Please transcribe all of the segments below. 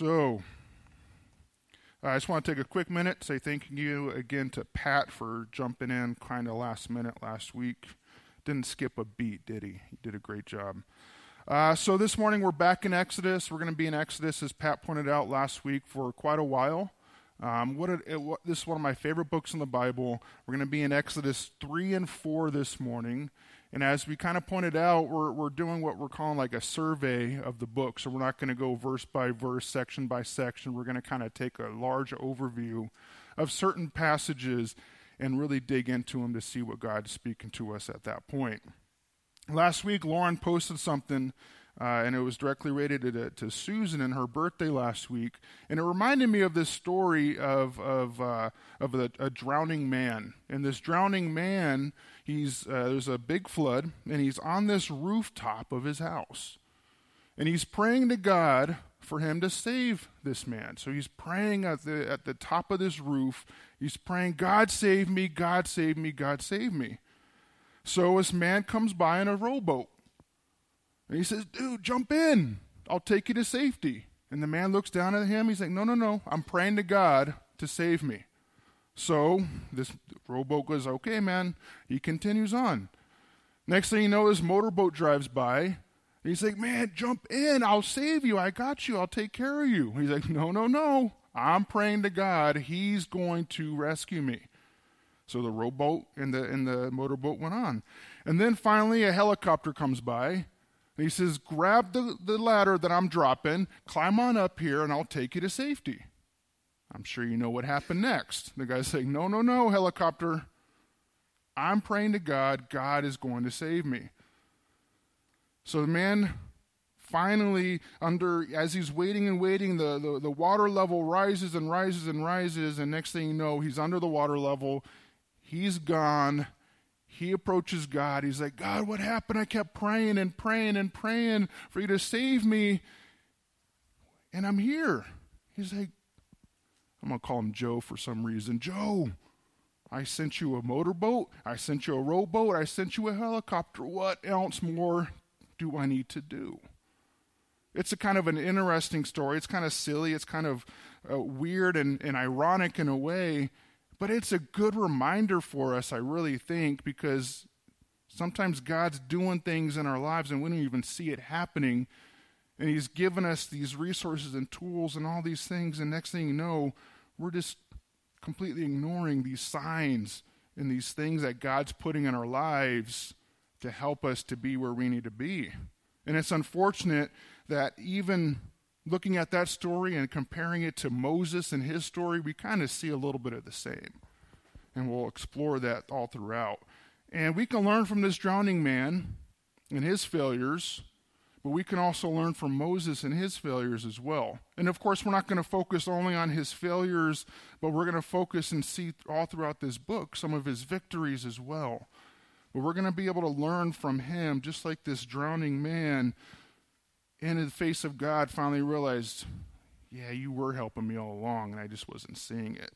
So, I just want to take a quick minute say thank you again to Pat for jumping in kind of last minute last week. Didn't skip a beat, did he? He did a great job. Uh, so this morning we're back in Exodus. We're going to be in Exodus, as Pat pointed out last week, for quite a while. Um, what, it, it, what, this is one of my favorite books in the Bible. We're going to be in Exodus 3 and 4 this morning. And as we kind of pointed out, we're, we're doing what we're calling like a survey of the book. So we're not going to go verse by verse, section by section. We're going to kind of take a large overview of certain passages and really dig into them to see what God's speaking to us at that point. Last week, Lauren posted something, uh, and it was directly related to, to, Susan and her birthday last week. And it reminded me of this story of, of, uh, of a, a, drowning man. And this drowning man he's uh, there's a big flood and he's on this rooftop of his house. And he's praying to god for him to save this man. So he's praying at the at the top of this roof. He's praying god save me god save me god save me. So this man comes by in a rowboat. And he says dude jump in. I'll take you to safety. And the man looks down at him. He's like no no no. I'm praying to god to save me so this rowboat goes, okay, man. He continues on. Next thing you know, his motorboat drives by. He's like, man, jump in. I'll save you. I got you. I'll take care of you. He's like, no, no, no. I'm praying to God. He's going to rescue me. So the rowboat and the, and the motorboat went on. And then finally, a helicopter comes by. he says, grab the, the ladder that I'm dropping, climb on up here, and I'll take you to safety. I'm sure you know what happened next. The guy's saying, No, no, no, helicopter. I'm praying to God. God is going to save me. So the man finally, under as he's waiting and waiting, the, the, the water level rises and rises and rises, and next thing you know, he's under the water level. He's gone. He approaches God. He's like, God, what happened? I kept praying and praying and praying for you to save me. And I'm here. He's like, I'm going to call him Joe for some reason. Joe, I sent you a motorboat. I sent you a rowboat. I sent you a helicopter. What else more do I need to do? It's a kind of an interesting story. It's kind of silly. It's kind of uh, weird and, and ironic in a way. But it's a good reminder for us, I really think, because sometimes God's doing things in our lives and we don't even see it happening and He's given us these resources and tools and all these things, and next thing you know, we're just completely ignoring these signs and these things that God's putting in our lives to help us to be where we need to be. And it's unfortunate that even looking at that story and comparing it to Moses and his story, we kind of see a little bit of the same. And we'll explore that all throughout. And we can learn from this drowning man and his failures but we can also learn from Moses and his failures as well. And of course, we're not going to focus only on his failures, but we're going to focus and see all throughout this book some of his victories as well. But we're going to be able to learn from him, just like this drowning man in the face of God finally realized, yeah, you were helping me all along, and I just wasn't seeing it.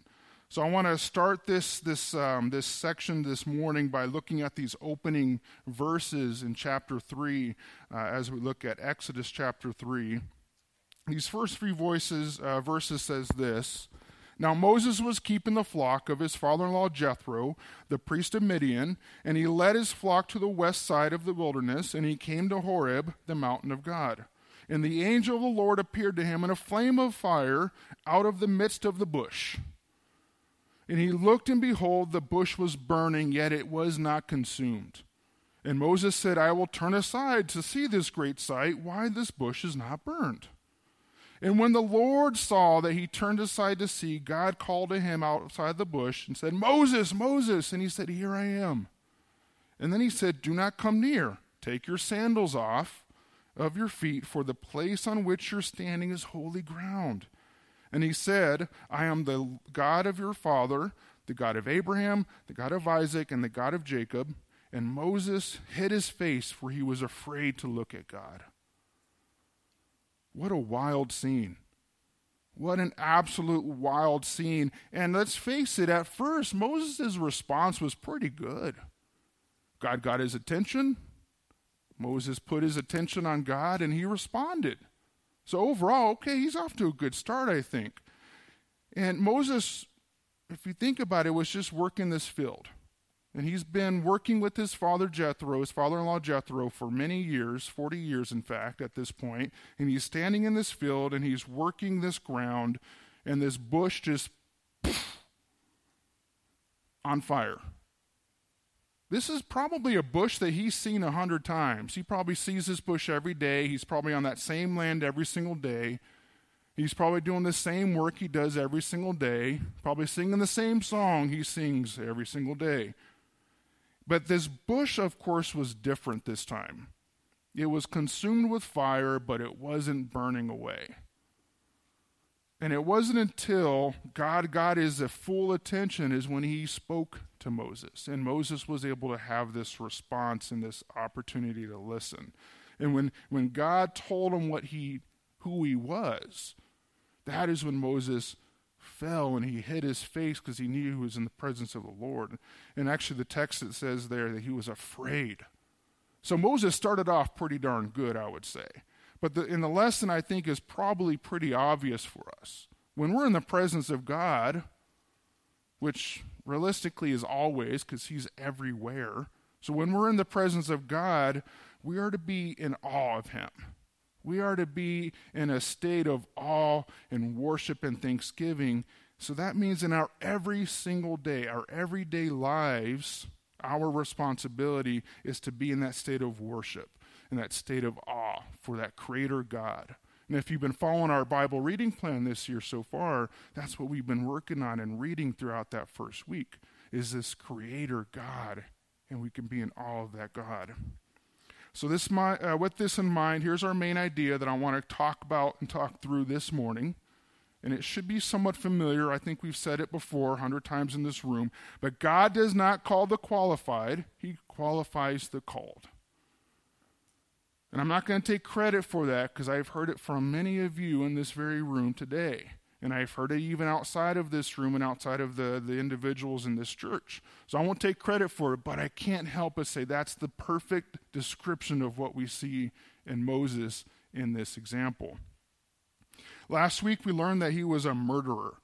So I want to start this this um, this section this morning by looking at these opening verses in chapter three, uh, as we look at Exodus chapter three. These first three voices uh, verses says this. Now Moses was keeping the flock of his father-in-law Jethro, the priest of Midian, and he led his flock to the west side of the wilderness, and he came to Horeb, the mountain of God. And the angel of the Lord appeared to him in a flame of fire out of the midst of the bush. And he looked, and behold, the bush was burning, yet it was not consumed. And Moses said, I will turn aside to see this great sight, why this bush is not burned. And when the Lord saw that he turned aside to see, God called to him outside the bush and said, Moses, Moses. And he said, Here I am. And then he said, Do not come near. Take your sandals off of your feet, for the place on which you're standing is holy ground. And he said, I am the God of your father, the God of Abraham, the God of Isaac, and the God of Jacob. And Moses hid his face, for he was afraid to look at God. What a wild scene. What an absolute wild scene. And let's face it, at first, Moses' response was pretty good. God got his attention. Moses put his attention on God and he responded. So overall, okay, he's off to a good start, I think. And Moses, if you think about it, was just working this field. And he's been working with his father Jethro, his father in law Jethro, for many years, 40 years in fact, at this point. And he's standing in this field and he's working this ground, and this bush just on fire. This is probably a bush that he's seen a hundred times. He probably sees this bush every day. He's probably on that same land every single day. He's probably doing the same work he does every single day, probably singing the same song he sings every single day. But this bush, of course, was different this time. It was consumed with fire, but it wasn't burning away. And it wasn't until God got his full attention is when he spoke to Moses. And Moses was able to have this response and this opportunity to listen. And when, when God told him what he who he was, that is when Moses fell and he hid his face because he knew he was in the presence of the Lord. And actually, the text that says there that he was afraid. So Moses started off pretty darn good, I would say. But the, in the lesson, I think, is probably pretty obvious for us. When we're in the presence of God, which realistically is always because he's everywhere. So when we're in the presence of God, we are to be in awe of him. We are to be in a state of awe and worship and thanksgiving. So that means in our every single day, our everyday lives, our responsibility is to be in that state of worship, in that state of awe for that Creator God. And if you've been following our Bible reading plan this year so far, that's what we've been working on and reading throughout that first week is this creator God, and we can be in awe of that God. So, this, uh, with this in mind, here's our main idea that I want to talk about and talk through this morning. And it should be somewhat familiar. I think we've said it before a hundred times in this room. But God does not call the qualified, He qualifies the called. And I'm not going to take credit for that because I've heard it from many of you in this very room today. And I've heard it even outside of this room and outside of the, the individuals in this church. So I won't take credit for it, but I can't help but say that's the perfect description of what we see in Moses in this example. Last week we learned that he was a murderer.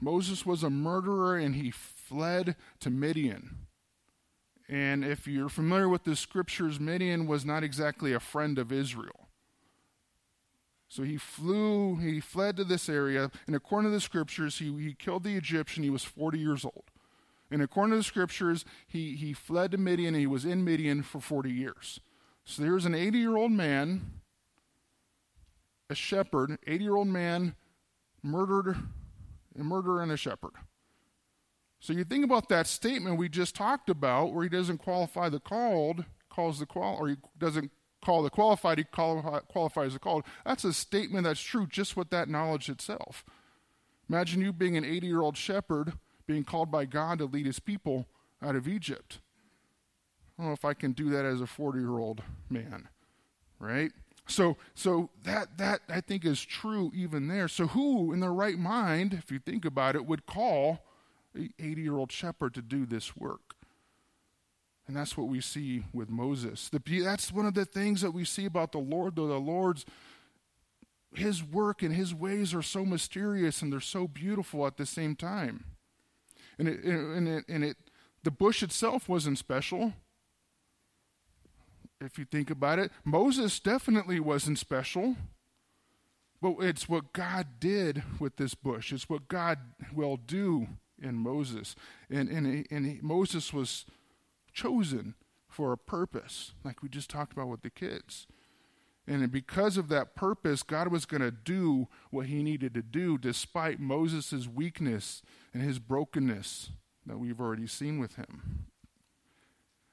Moses was a murderer and he fled to Midian. And if you're familiar with the scriptures, Midian was not exactly a friend of Israel. So he flew, he fled to this area, and according to the scriptures, he, he killed the Egyptian. He was 40 years old. And according to the scriptures, he, he fled to Midian, and he was in Midian for 40 years. So there's an 80 year old man, a shepherd, 80 year old man, murdered, a murderer and a shepherd. So you think about that statement we just talked about, where he doesn't qualify the called, calls the qual, or he doesn't call the qualified, he qualify, qualifies the called. That's a statement that's true just with that knowledge itself. Imagine you being an 80 year old shepherd being called by God to lead his people out of Egypt. I don't know if I can do that as a 40 year old man, right? So, so that that I think is true even there. So, who in their right mind, if you think about it, would call 80 year old shepherd to do this work? And that's what we see with Moses. The, that's one of the things that we see about the Lord, though. The Lord's, his work and his ways are so mysterious and they're so beautiful at the same time. And it, and it, and it the bush itself wasn't special. If you think about it, Moses definitely wasn't special. But it's what God did with this bush. It's what God will do in Moses. And, and, and Moses was chosen for a purpose, like we just talked about with the kids. And because of that purpose, God was going to do what he needed to do despite Moses' weakness and his brokenness that we've already seen with him.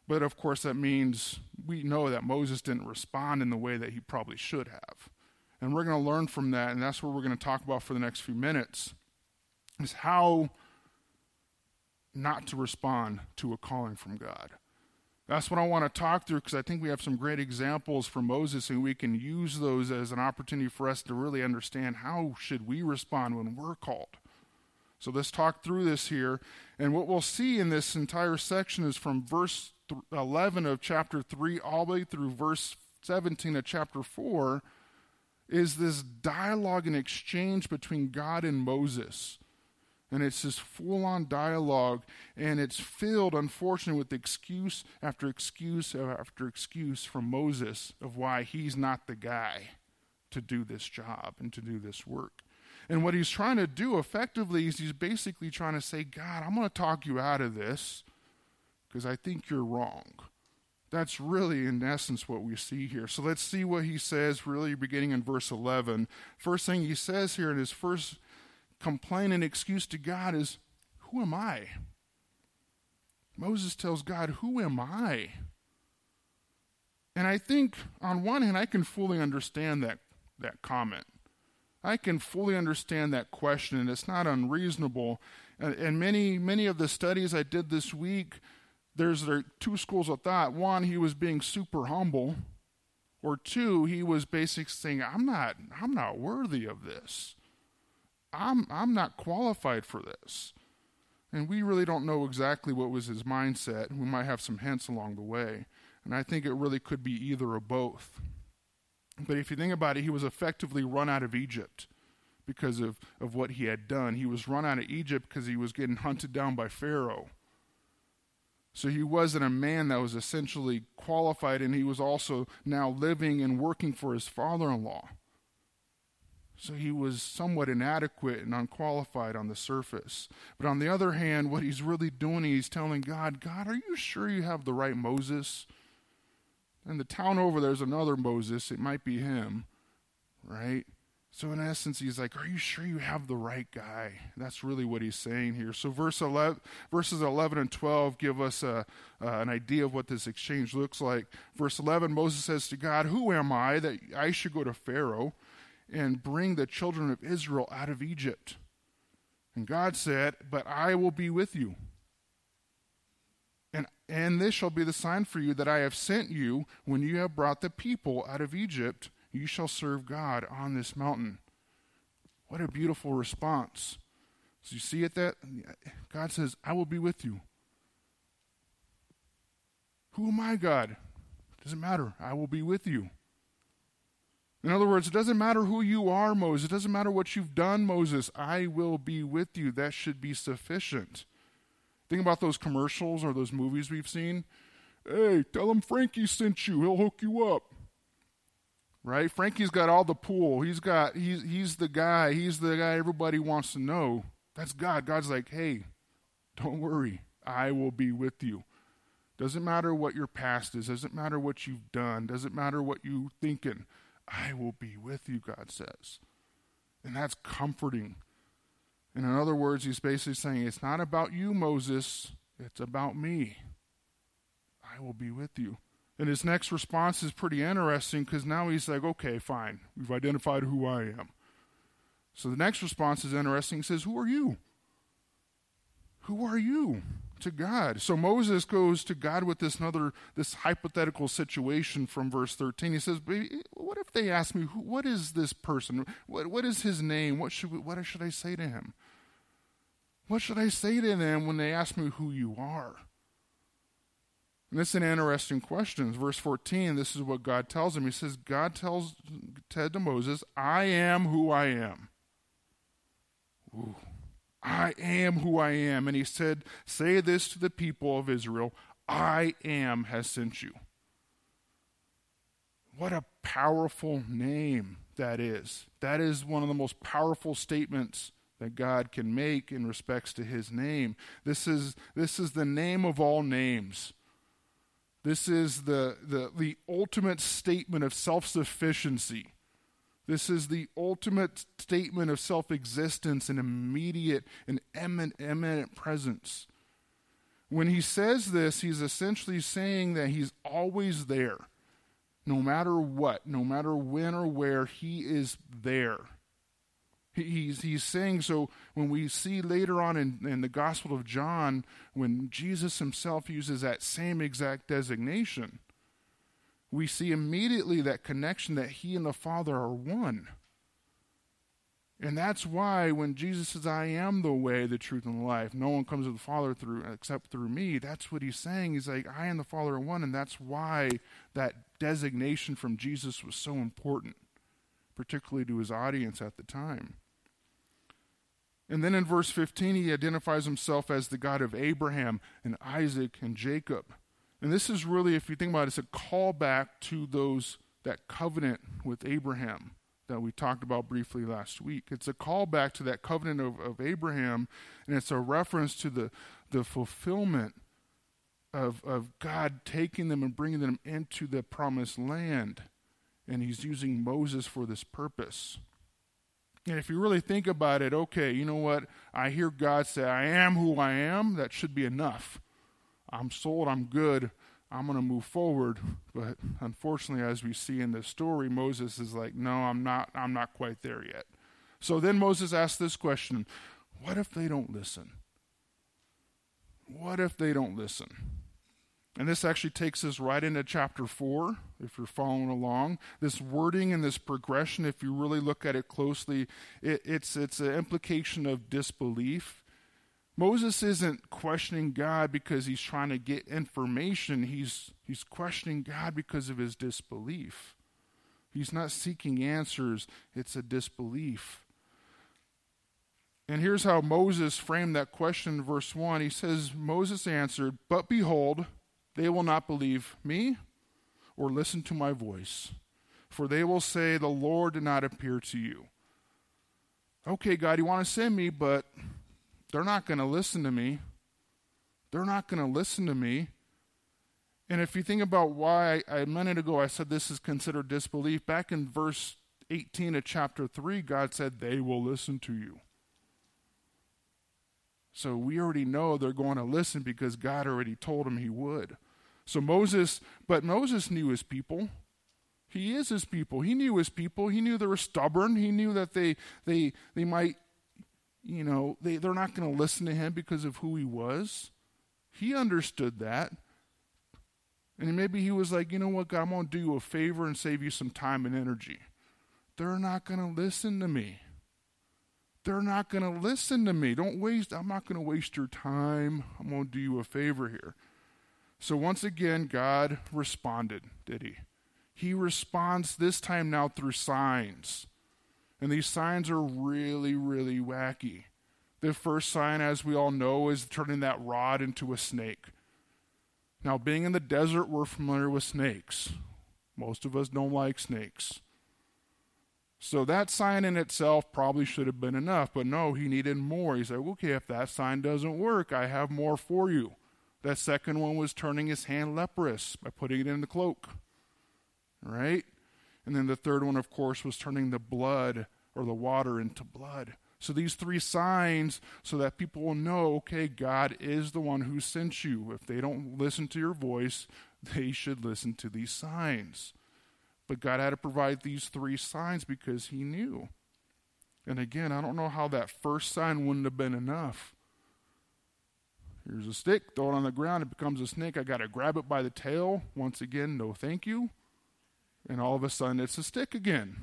But of course, that means we know that Moses didn't respond in the way that he probably should have. And we're going to learn from that, and that's what we're going to talk about for the next few minutes is how not to respond to a calling from God. That's what I want to talk through because I think we have some great examples from Moses and we can use those as an opportunity for us to really understand how should we respond when we're called. So let's talk through this here. And what we'll see in this entire section is from verse 11 of chapter 3 all the way through verse 17 of chapter 4 is this dialogue and exchange between God and Moses. And it's this full on dialogue, and it's filled, unfortunately, with excuse after excuse after excuse from Moses of why he's not the guy to do this job and to do this work. And what he's trying to do effectively is he's basically trying to say, God, I'm going to talk you out of this because I think you're wrong. That's really, in essence, what we see here. So let's see what he says, really beginning in verse 11. First thing he says here in his first complaint and excuse to God is, Who am I? Moses tells God, Who am I? And I think, on one hand, I can fully understand that, that comment. I can fully understand that question, and it's not unreasonable. And, and many, many of the studies I did this week, there's there two schools of thought. One, he was being super humble, or two, he was basically saying, "I'm not, I'm not worthy of this. I'm, I'm not qualified for this." And we really don't know exactly what was his mindset. We might have some hints along the way, and I think it really could be either or both. But if you think about it, he was effectively run out of Egypt because of, of what he had done. He was run out of Egypt because he was getting hunted down by Pharaoh. So he wasn't a man that was essentially qualified, and he was also now living and working for his father in law. So he was somewhat inadequate and unqualified on the surface. But on the other hand, what he's really doing, he's telling God, God, are you sure you have the right Moses? And the town over there's another Moses. It might be him, right? So in essence, he's like, "Are you sure you have the right guy?" That's really what he's saying here. So verse 11, verses 11 and 12 give us a, uh, an idea of what this exchange looks like. Verse 11, Moses says to God, "Who am I that I should go to Pharaoh and bring the children of Israel out of Egypt?" And God said, "But I will be with you." And, and this shall be the sign for you that I have sent you when you have brought the people out of Egypt. You shall serve God on this mountain. What a beautiful response. So you see it that God says, I will be with you. Who am I, God? Doesn't matter. I will be with you. In other words, it doesn't matter who you are, Moses. It doesn't matter what you've done, Moses. I will be with you. That should be sufficient. Think about those commercials or those movies we've seen. Hey, tell him Frankie sent you. He'll hook you up. Right? Frankie's got all the pool. He's got he's he's the guy. He's the guy everybody wants to know. That's God. God's like, "Hey, don't worry. I will be with you." Doesn't matter what your past is. Doesn't matter what you've done. Doesn't matter what you're thinking. I will be with you, God says. And that's comforting. And in other words, he's basically saying, It's not about you, Moses, it's about me. I will be with you. And his next response is pretty interesting because now he's like, Okay, fine. We've identified who I am. So the next response is interesting. He says, Who are you? Who are you to God? So Moses goes to God with this another this hypothetical situation from verse 13. He says, What if they ask me, what is this person? What, what is his name? What should, we, what should I say to him? What should I say to them when they ask me who you are? And is an interesting question. Verse 14, this is what God tells him. He says, God tells Ted to Moses, I am who I am. Ooh. I am who I am. And he said, Say this to the people of Israel I am has sent you. What a powerful name that is. That is one of the most powerful statements that God can make in respects to his name. This is, this is the name of all names. This is the, the, the ultimate statement of self sufficiency. This is the ultimate statement of self existence and immediate and eminent, eminent presence. When he says this, he's essentially saying that he's always there. No matter what, no matter when or where, he is there. He's, he's saying so when we see later on in, in the Gospel of John, when Jesus himself uses that same exact designation, we see immediately that connection that he and the Father are one. And that's why when Jesus says, I am the way, the truth, and the life, no one comes to the Father through except through me, that's what he's saying. He's like, I and the Father are one, and that's why that designation from Jesus was so important particularly to his audience at the time. And then in verse 15, he identifies himself as the God of Abraham and Isaac and Jacob. And this is really, if you think about it, it's a callback to those that covenant with Abraham that we talked about briefly last week. It's a callback to that covenant of, of Abraham, and it's a reference to the, the fulfillment of, of God taking them and bringing them into the promised land. And he's using Moses for this purpose. And if you really think about it, okay, you know what? I hear God say, I am who I am. That should be enough. I'm sold, I'm good, I'm going to move forward. But unfortunately, as we see in this story, Moses is like, no, I'm not, I'm not quite there yet. So then Moses asks this question What if they don't listen? What if they don't listen? And this actually takes us right into chapter 4, if you're following along. This wording and this progression, if you really look at it closely, it, it's, it's an implication of disbelief. Moses isn't questioning God because he's trying to get information, he's, he's questioning God because of his disbelief. He's not seeking answers, it's a disbelief. And here's how Moses framed that question in verse 1. He says, Moses answered, But behold, they will not believe me or listen to my voice, for they will say, The Lord did not appear to you. Okay, God, you want to send me, but they're not going to listen to me. They're not going to listen to me. And if you think about why I, a minute ago I said this is considered disbelief, back in verse 18 of chapter 3, God said, They will listen to you. So we already know they're going to listen because God already told them He would. So Moses, but Moses knew his people. He is his people. He knew his people. He knew they were stubborn. He knew that they they they might, you know, they, they're not going to listen to him because of who he was. He understood that. And maybe he was like, you know what, God, I'm going to do you a favor and save you some time and energy. They're not going to listen to me. They're not going to listen to me. Don't waste, I'm not going to waste your time. I'm going to do you a favor here. So once again, God responded, did he? He responds this time now through signs. And these signs are really, really wacky. The first sign, as we all know, is turning that rod into a snake. Now, being in the desert, we're familiar with snakes. Most of us don't like snakes. So that sign in itself probably should have been enough, but no, he needed more. He said, okay, if that sign doesn't work, I have more for you. That second one was turning his hand leprous by putting it in the cloak. Right? And then the third one, of course, was turning the blood or the water into blood. So these three signs, so that people will know, okay, God is the one who sent you. If they don't listen to your voice, they should listen to these signs. But God had to provide these three signs because He knew. And again, I don't know how that first sign wouldn't have been enough. Here's a stick, throw it on the ground, it becomes a snake. I got to grab it by the tail. Once again, no thank you. And all of a sudden, it's a stick again.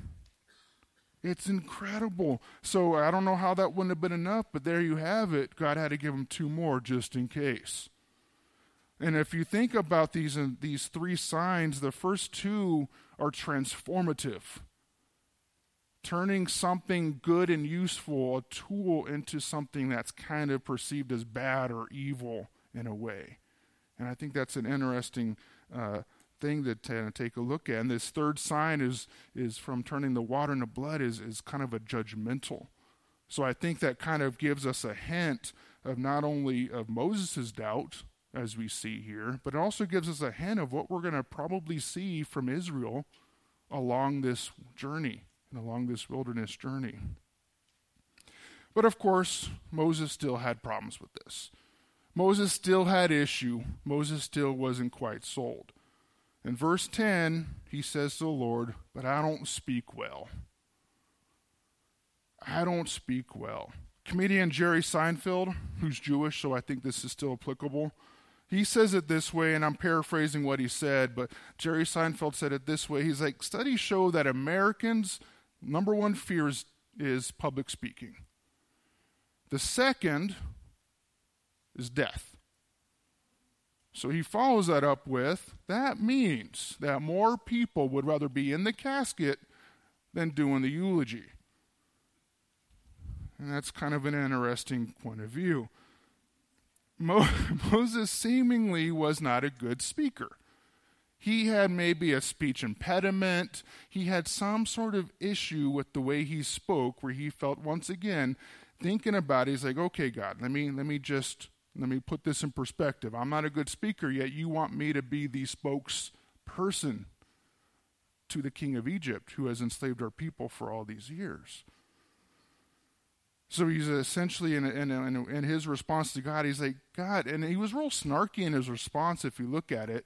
It's incredible. So I don't know how that wouldn't have been enough, but there you have it. God had to give him two more just in case. And if you think about these uh, these three signs, the first two are transformative turning something good and useful, a tool, into something that's kind of perceived as bad or evil in a way. And I think that's an interesting uh, thing to uh, take a look at. And this third sign is is from turning the water into blood is is kind of a judgmental. So I think that kind of gives us a hint of not only of Moses' doubt, as we see here, but it also gives us a hint of what we're going to probably see from Israel along this journey and along this wilderness journey. But of course, Moses still had problems with this. Moses still had issue. Moses still wasn't quite sold. In verse 10, he says to the Lord, But I don't speak well. I don't speak well. Comedian Jerry Seinfeld, who's Jewish, so I think this is still applicable, he says it this way, and I'm paraphrasing what he said, but Jerry Seinfeld said it this way. He's like, Studies show that Americans number one fear is, is public speaking. The second is death. So he follows that up with that means that more people would rather be in the casket than doing the eulogy. And that's kind of an interesting point of view. Mo- Moses seemingly was not a good speaker. He had maybe a speech impediment. He had some sort of issue with the way he spoke where he felt once again thinking about it, he's like, okay, God, let me let me just let me put this in perspective. I'm not a good speaker, yet you want me to be the spokesperson to the king of Egypt who has enslaved our people for all these years. So he's essentially in, in, in, in, his response to God, he's like, God, and he was real snarky in his response if you look at it.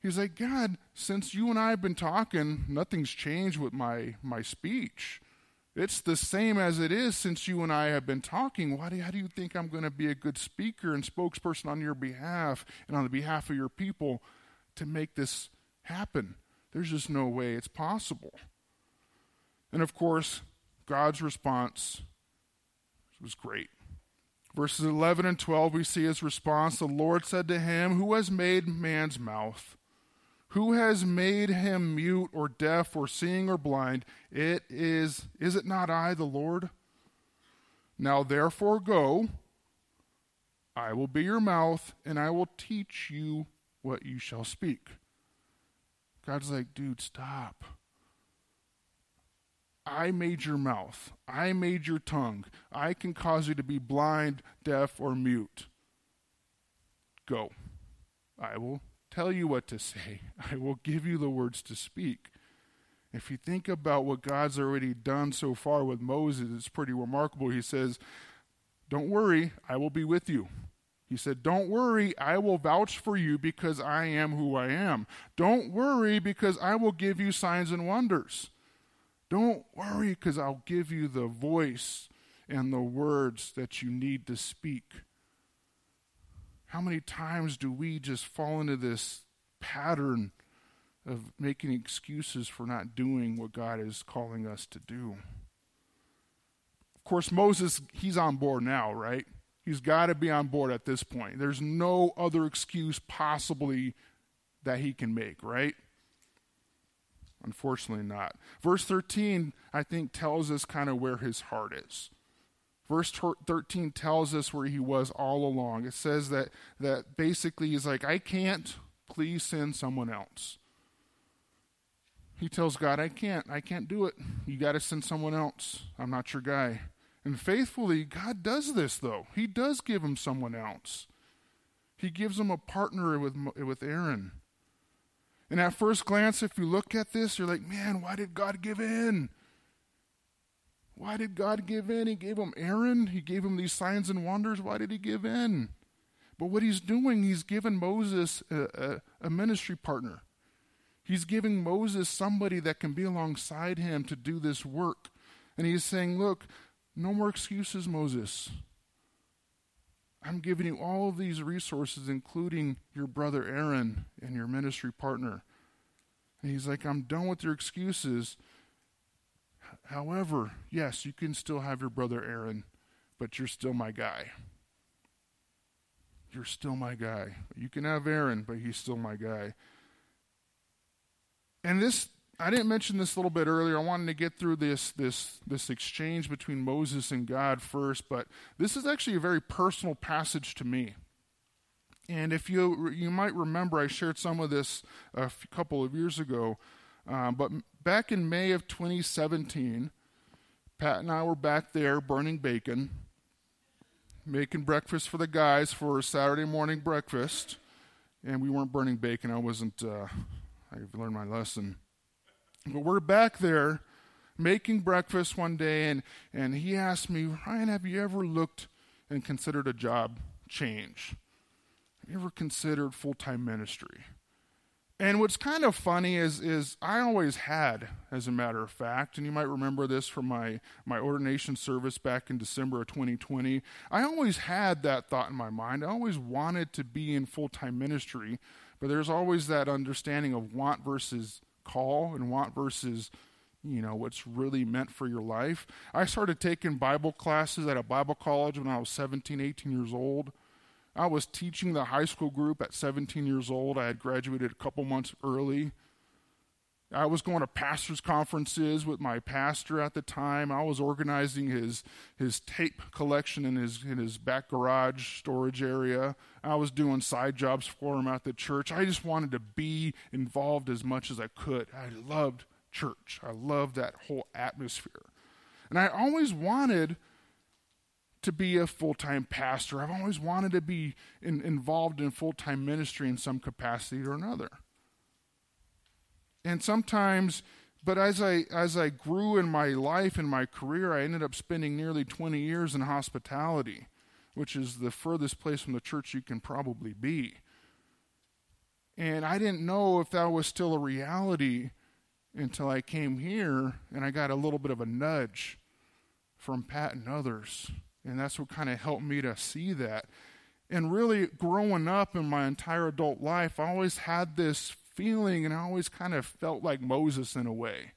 He's like, God, since you and I have been talking, nothing's changed with my, my speech. It's the same as it is since you and I have been talking. Why do, how do you think I'm going to be a good speaker and spokesperson on your behalf and on the behalf of your people to make this happen? There's just no way it's possible. And of course, God's response was great. Verses 11 and 12, we see his response. The Lord said to him, Who has made man's mouth? Who has made him mute or deaf or seeing or blind? It is, is it not I, the Lord? Now therefore go, I will be your mouth, and I will teach you what you shall speak. God's like, dude, stop. I made your mouth. I made your tongue. I can cause you to be blind, deaf, or mute. Go. I will tell you what to say. I will give you the words to speak. If you think about what God's already done so far with Moses, it's pretty remarkable. He says, Don't worry, I will be with you. He said, Don't worry, I will vouch for you because I am who I am. Don't worry because I will give you signs and wonders. Don't worry because I'll give you the voice and the words that you need to speak. How many times do we just fall into this pattern of making excuses for not doing what God is calling us to do? Of course, Moses, he's on board now, right? He's got to be on board at this point. There's no other excuse possibly that he can make, right? Unfortunately, not. Verse 13, I think, tells us kind of where his heart is. Verse 13 tells us where he was all along. It says that, that basically he's like, I can't, please send someone else. He tells God, I can't, I can't do it. You got to send someone else. I'm not your guy. And faithfully, God does this, though. He does give him someone else. He gives him a partner with, with Aaron. And at first glance, if you look at this, you're like, man, why did God give in? Why did God give in? He gave him Aaron, he gave him these signs and wonders. Why did he give in? But what he's doing, he's given Moses a, a, a ministry partner. He's giving Moses somebody that can be alongside him to do this work. And he's saying, Look, no more excuses, Moses. I'm giving you all of these resources, including your brother Aaron and your ministry partner. And he's like, I'm done with your excuses. However, yes, you can still have your brother Aaron, but you're still my guy. You're still my guy. You can have Aaron, but he's still my guy. And this I didn't mention this a little bit earlier. I wanted to get through this this this exchange between Moses and God first, but this is actually a very personal passage to me. And if you you might remember, I shared some of this a couple of years ago. Uh, but back in May of 2017, Pat and I were back there burning bacon, making breakfast for the guys for Saturday morning breakfast. And we weren't burning bacon. I wasn't. Uh, I've learned my lesson. But we're back there making breakfast one day, and, and he asked me, Ryan, have you ever looked and considered a job change? Have you ever considered full time ministry? And what's kind of funny is, is I always had, as a matter of fact, and you might remember this from my, my ordination service back in December of 2020. I always had that thought in my mind. I always wanted to be in full time ministry, but there's always that understanding of want versus call and want versus you know what's really meant for your life i started taking bible classes at a bible college when i was 17 18 years old i was teaching the high school group at 17 years old i had graduated a couple months early I was going to pastors' conferences with my pastor at the time. I was organizing his his tape collection in his in his back garage storage area. I was doing side jobs for him at the church. I just wanted to be involved as much as I could. I loved church. I loved that whole atmosphere. And I always wanted to be a full time pastor. I've always wanted to be in, involved in full time ministry in some capacity or another. And sometimes, but as I as I grew in my life and my career, I ended up spending nearly 20 years in hospitality, which is the furthest place from the church you can probably be. And I didn't know if that was still a reality until I came here and I got a little bit of a nudge from Pat and others. And that's what kind of helped me to see that. And really, growing up in my entire adult life, I always had this feeling, and I always kind of felt like Moses in a way.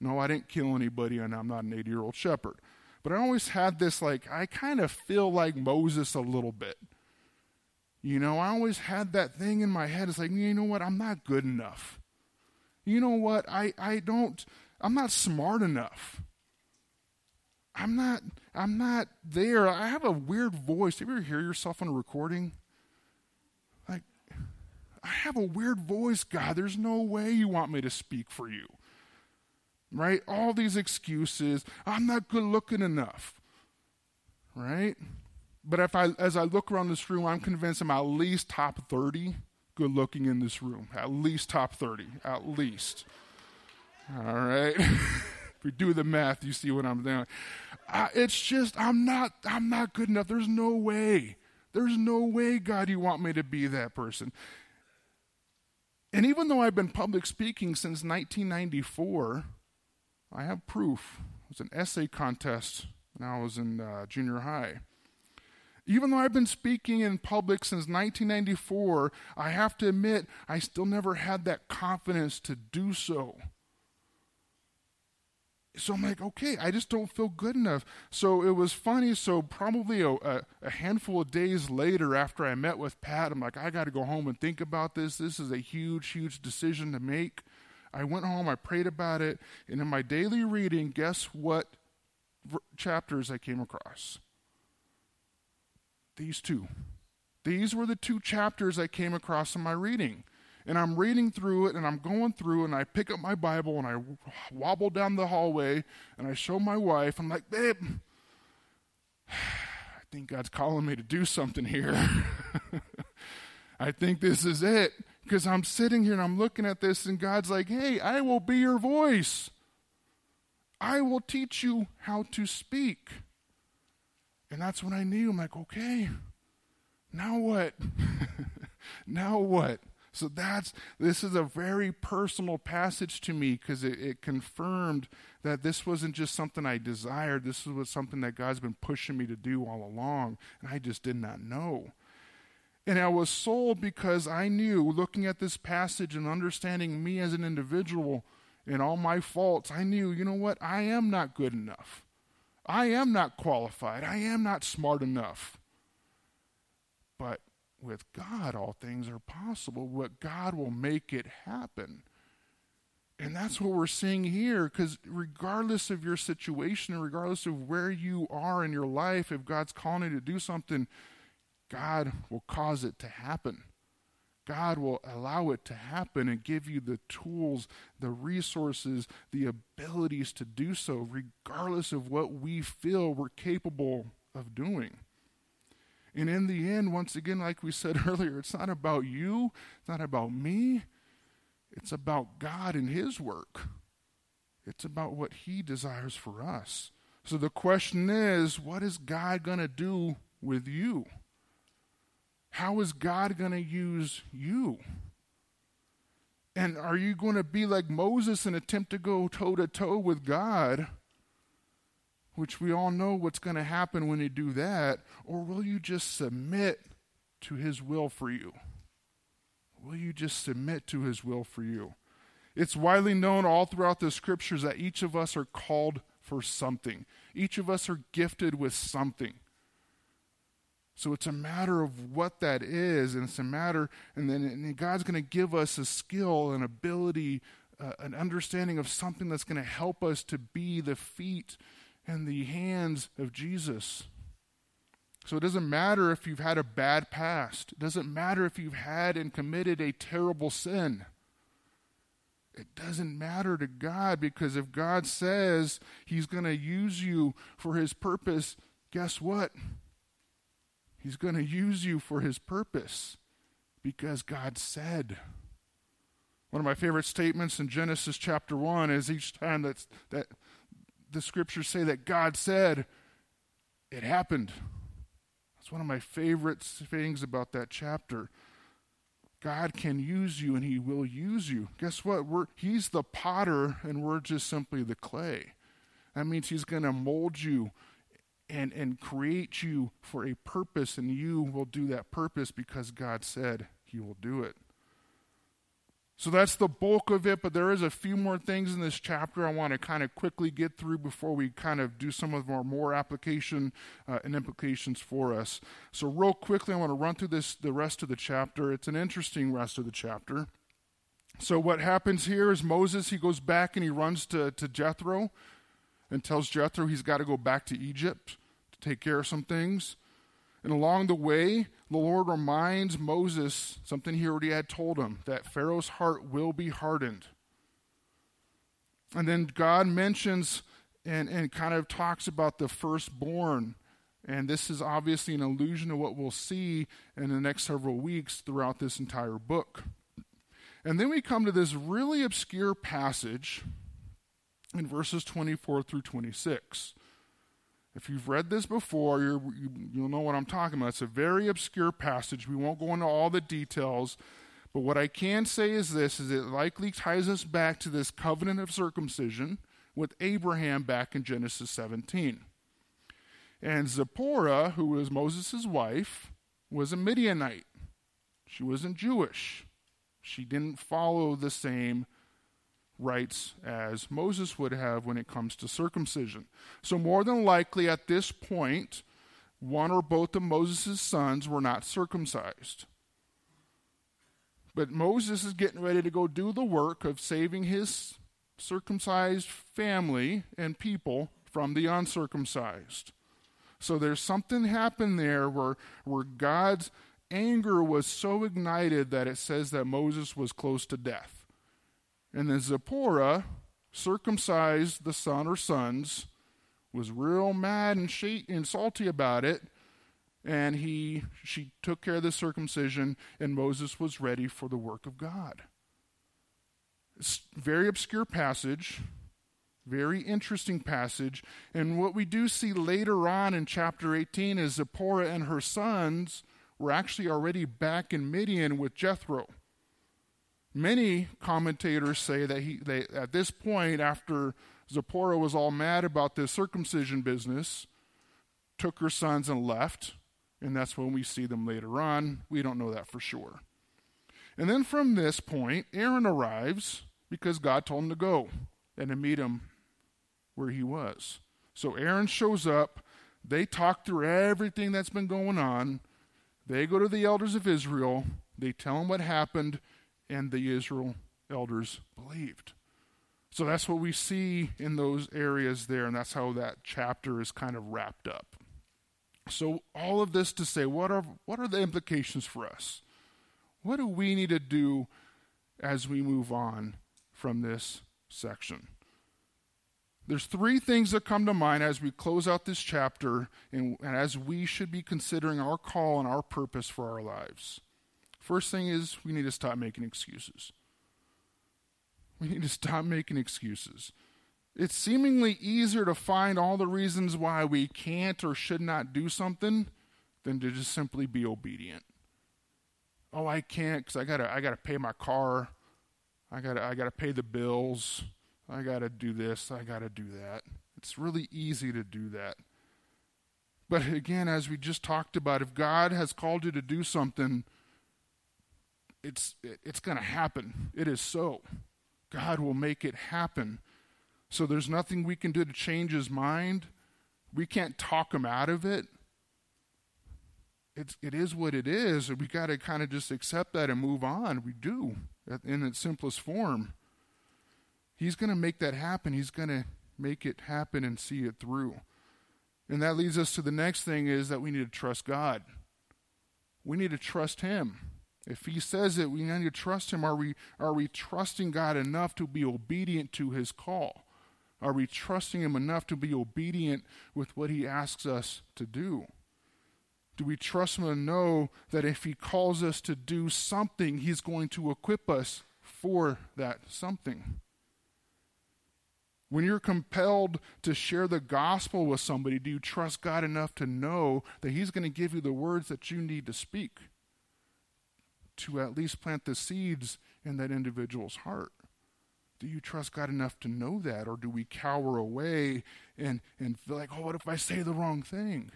No, I didn't kill anybody, and I'm not an 80 year old shepherd. But I always had this, like, I kind of feel like Moses a little bit. You know, I always had that thing in my head. It's like, you know what? I'm not good enough. You know what? I, I don't, I'm not smart enough. I'm not, I'm not there. I have a weird voice. You ever hear yourself on a recording? Like, I have a weird voice, God. There's no way you want me to speak for you. Right? All these excuses. I'm not good looking enough. Right? But if I as I look around this room, I'm convinced I'm at least top 30 good looking in this room. At least top 30. At least. All right. if we do the math, you see what I'm doing. Uh, it's just I'm not I'm not good enough. There's no way. There's no way, God, you want me to be that person. And even though I've been public speaking since 1994, I have proof. It was an essay contest when I was in uh, junior high. Even though I've been speaking in public since 1994, I have to admit I still never had that confidence to do so. So I'm like, okay, I just don't feel good enough. So it was funny. So probably a, a, a, handful of days later, after I met with Pat, I'm like, I got to go home and think about this. This is a huge, huge decision to make. I went home, I prayed about it, and in my daily reading, guess what chapters I came across? These two. These were the two chapters I came across in my reading and I'm reading through it and I'm going through and I pick up my Bible and I wobble down the hallway and I show my wife. I'm like, babe, I think God's calling me to do something here. I think this is it. Because I'm sitting here and I'm looking at this and God's like, hey, I will be your voice. I will teach you how to speak. And that's when I knew. I'm like, okay, now what? now what? So that's this is a very personal passage to me because it, it, confirmed that this wasn't just something I desired. This was something that God's been pushing me to do all along, and I just did not know. And I was sold because I knew, looking at this passage and understanding me as an individual and all my faults, I knew, you know what? I am not good enough. I am not qualified. I am not smart enough. But with God, all things are possible, but God will make it happen. And that's what we're seeing here, because regardless of your situation, regardless of where you are in your life, if God's calling you to do something, God will cause it to happen. God will allow it to happen and give you the tools, the resources, the abilities to do so, regardless of what we feel we're capable of doing. And in the end, once again, like we said earlier, it's not about you, it's not about me, it's about God and His work. It's about what He desires for us. So the question is what is God going to do with you? How is God going to use you? And are you going to be like Moses and attempt to go toe to toe with God? Which we all know what's going to happen when you do that, or will you just submit to His will for you? Will you just submit to His will for you? It's widely known all throughout the scriptures that each of us are called for something. Each of us are gifted with something. So it's a matter of what that is, and it's a matter, and then and God's going to give us a skill, an ability, uh, an understanding of something that's going to help us to be the feet and the hands of Jesus. So it doesn't matter if you've had a bad past. It doesn't matter if you've had and committed a terrible sin. It doesn't matter to God because if God says He's going to use you for His purpose, guess what? He's going to use you for His purpose because God said. One of my favorite statements in Genesis chapter 1 is each time that's, that the scriptures say that God said, it happened. That's one of my favorite things about that chapter. God can use you and He will use you. Guess what? We're, he's the potter and we're just simply the clay. That means He's going to mold you and, and create you for a purpose, and you will do that purpose because God said He will do it. So that's the bulk of it, but there is a few more things in this chapter I want to kind of quickly get through before we kind of do some of our more application uh, and implications for us. So real quickly, I want to run through this the rest of the chapter. It's an interesting rest of the chapter. So what happens here is Moses he goes back and he runs to, to Jethro and tells Jethro he's got to go back to Egypt to take care of some things. And along the way, the Lord reminds Moses something he already had told him that Pharaoh's heart will be hardened. And then God mentions and, and kind of talks about the firstborn. And this is obviously an allusion to what we'll see in the next several weeks throughout this entire book. And then we come to this really obscure passage in verses 24 through 26. If you've read this before, you will know what I'm talking about. It's a very obscure passage. We won't go into all the details. But what I can say is this is it likely ties us back to this covenant of circumcision with Abraham back in Genesis 17. And Zipporah, who was Moses' wife, was a Midianite. She wasn't Jewish. She didn't follow the same rites as Moses would have when it comes to circumcision. So, more than likely at this point, one or both of Moses' sons were not circumcised. But Moses is getting ready to go do the work of saving his circumcised family and people from the uncircumcised. So there's something happened there where, where God's anger was so ignited that it says that Moses was close to death. And then Zipporah circumcised the son or sons, was real mad and, she, and salty about it, and he she took care of the circumcision, and Moses was ready for the work of God. It's very obscure passage, very interesting passage. And what we do see later on in chapter 18 is Zipporah and her sons were actually already back in Midian with Jethro. Many commentators say that he, they, at this point, after Zipporah was all mad about this circumcision business, took her sons and left, and that's when we see them later on. We don't know that for sure. And then from this point, Aaron arrives because God told him to go and to meet him where he was. So Aaron shows up. They talk through everything that's been going on. They go to the elders of Israel. They tell them what happened and the Israel elders believed. So that's what we see in those areas there, and that's how that chapter is kind of wrapped up. So all of this to say, what are what are the implications for us? What do we need to do as we move on from this section? There's three things that come to mind as we close out this chapter and, and as we should be considering our call and our purpose for our lives. First thing is we need to stop making excuses. We need to stop making excuses. It's seemingly easier to find all the reasons why we can't or should not do something than to just simply be obedient. Oh, I can't because I gotta I gotta pay my car. I gotta I gotta pay the bills. I gotta do this. I gotta do that. It's really easy to do that. But again, as we just talked about, if God has called you to do something, it's it's going to happen. It is so. God will make it happen. So there's nothing we can do to change his mind. We can't talk him out of it. It's it is what it is. We got to kind of just accept that and move on. We do in its simplest form. He's going to make that happen. He's going to make it happen and see it through. And that leads us to the next thing is that we need to trust God. We need to trust him. If he says it, we need to trust him. Are we are we trusting God enough to be obedient to his call? Are we trusting him enough to be obedient with what he asks us to do? Do we trust him to know that if he calls us to do something, he's going to equip us for that something? When you're compelled to share the gospel with somebody, do you trust God enough to know that He's going to give you the words that you need to speak to at least plant the seeds in that individual's heart? Do you trust God enough to know that? Or do we cower away and, and feel like, oh, what if I say the wrong thing?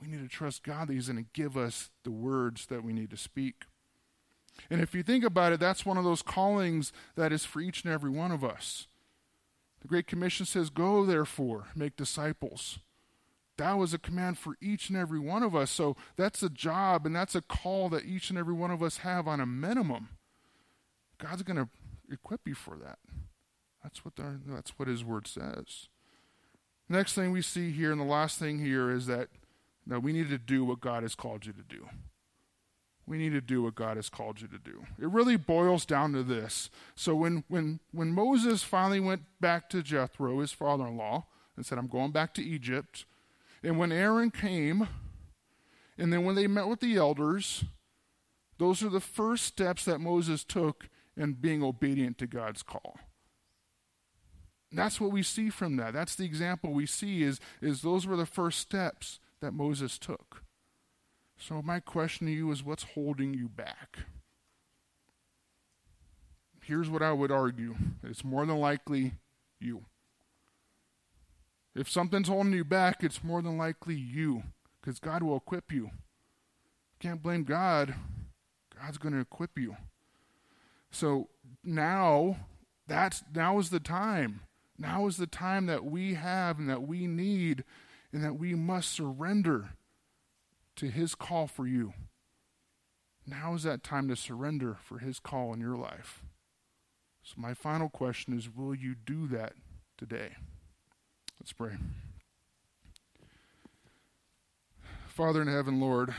We need to trust God that He's going to give us the words that we need to speak. And if you think about it, that's one of those callings that is for each and every one of us. The Great Commission says, Go therefore, make disciples. That was a command for each and every one of us. So that's a job and that's a call that each and every one of us have on a minimum. God's going to equip you for that. That's what, the, that's what His Word says. Next thing we see here, and the last thing here, is that, that we need to do what God has called you to do we need to do what God has called you to do. It really boils down to this. So when when when Moses finally went back to Jethro, his father-in-law, and said, "I'm going back to Egypt," and when Aaron came, and then when they met with the elders, those are the first steps that Moses took in being obedient to God's call. That's what we see from that. That's the example we see is, is those were the first steps that Moses took. So, my question to you is what's holding you back? Here's what I would argue it's more than likely you. If something's holding you back, it's more than likely you, because God will equip you. Can't blame God. God's going to equip you. So now, that's now is the time. Now is the time that we have and that we need and that we must surrender to His call for you. Now is that time to surrender for His call in your life. So, my final question is Will you do that today? Let's pray. Father in heaven, Lord,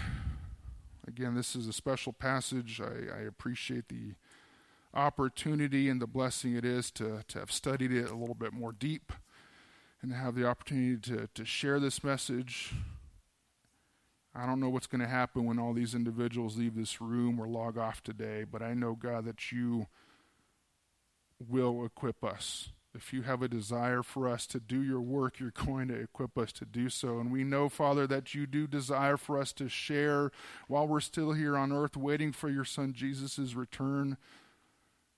again, this is a special passage. I, I appreciate the opportunity and the blessing it is to, to have studied it a little bit more deep and to have the opportunity to, to share this message I don't know what's going to happen when all these individuals leave this room or log off today, but I know, God, that you will equip us. If you have a desire for us to do your work, you're going to equip us to do so. And we know, Father, that you do desire for us to share while we're still here on earth waiting for your Son Jesus' return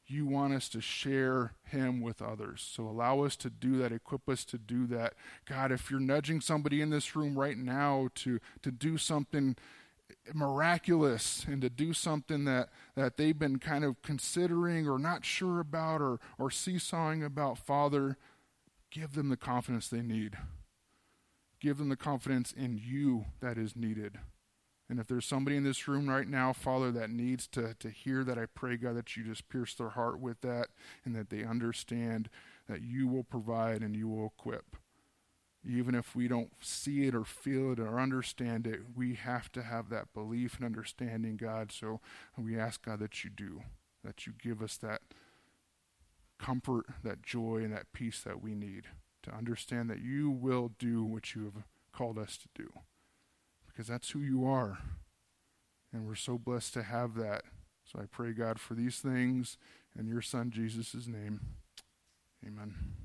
you want us to share him with others. So allow us to do that, equip us to do that. God, if you're nudging somebody in this room right now to, to do something miraculous and to do something that, that they've been kind of considering or not sure about or, or seesawing about, Father, give them the confidence they need. Give them the confidence in you that is needed. And if there's somebody in this room right now, Father, that needs to, to hear that, I pray, God, that you just pierce their heart with that and that they understand that you will provide and you will equip. Even if we don't see it or feel it or understand it, we have to have that belief and understanding, God. So we ask, God, that you do, that you give us that comfort, that joy, and that peace that we need to understand that you will do what you have called us to do because that's who you are. And we're so blessed to have that. So I pray, God, for these things in your Son, Jesus' name. Amen.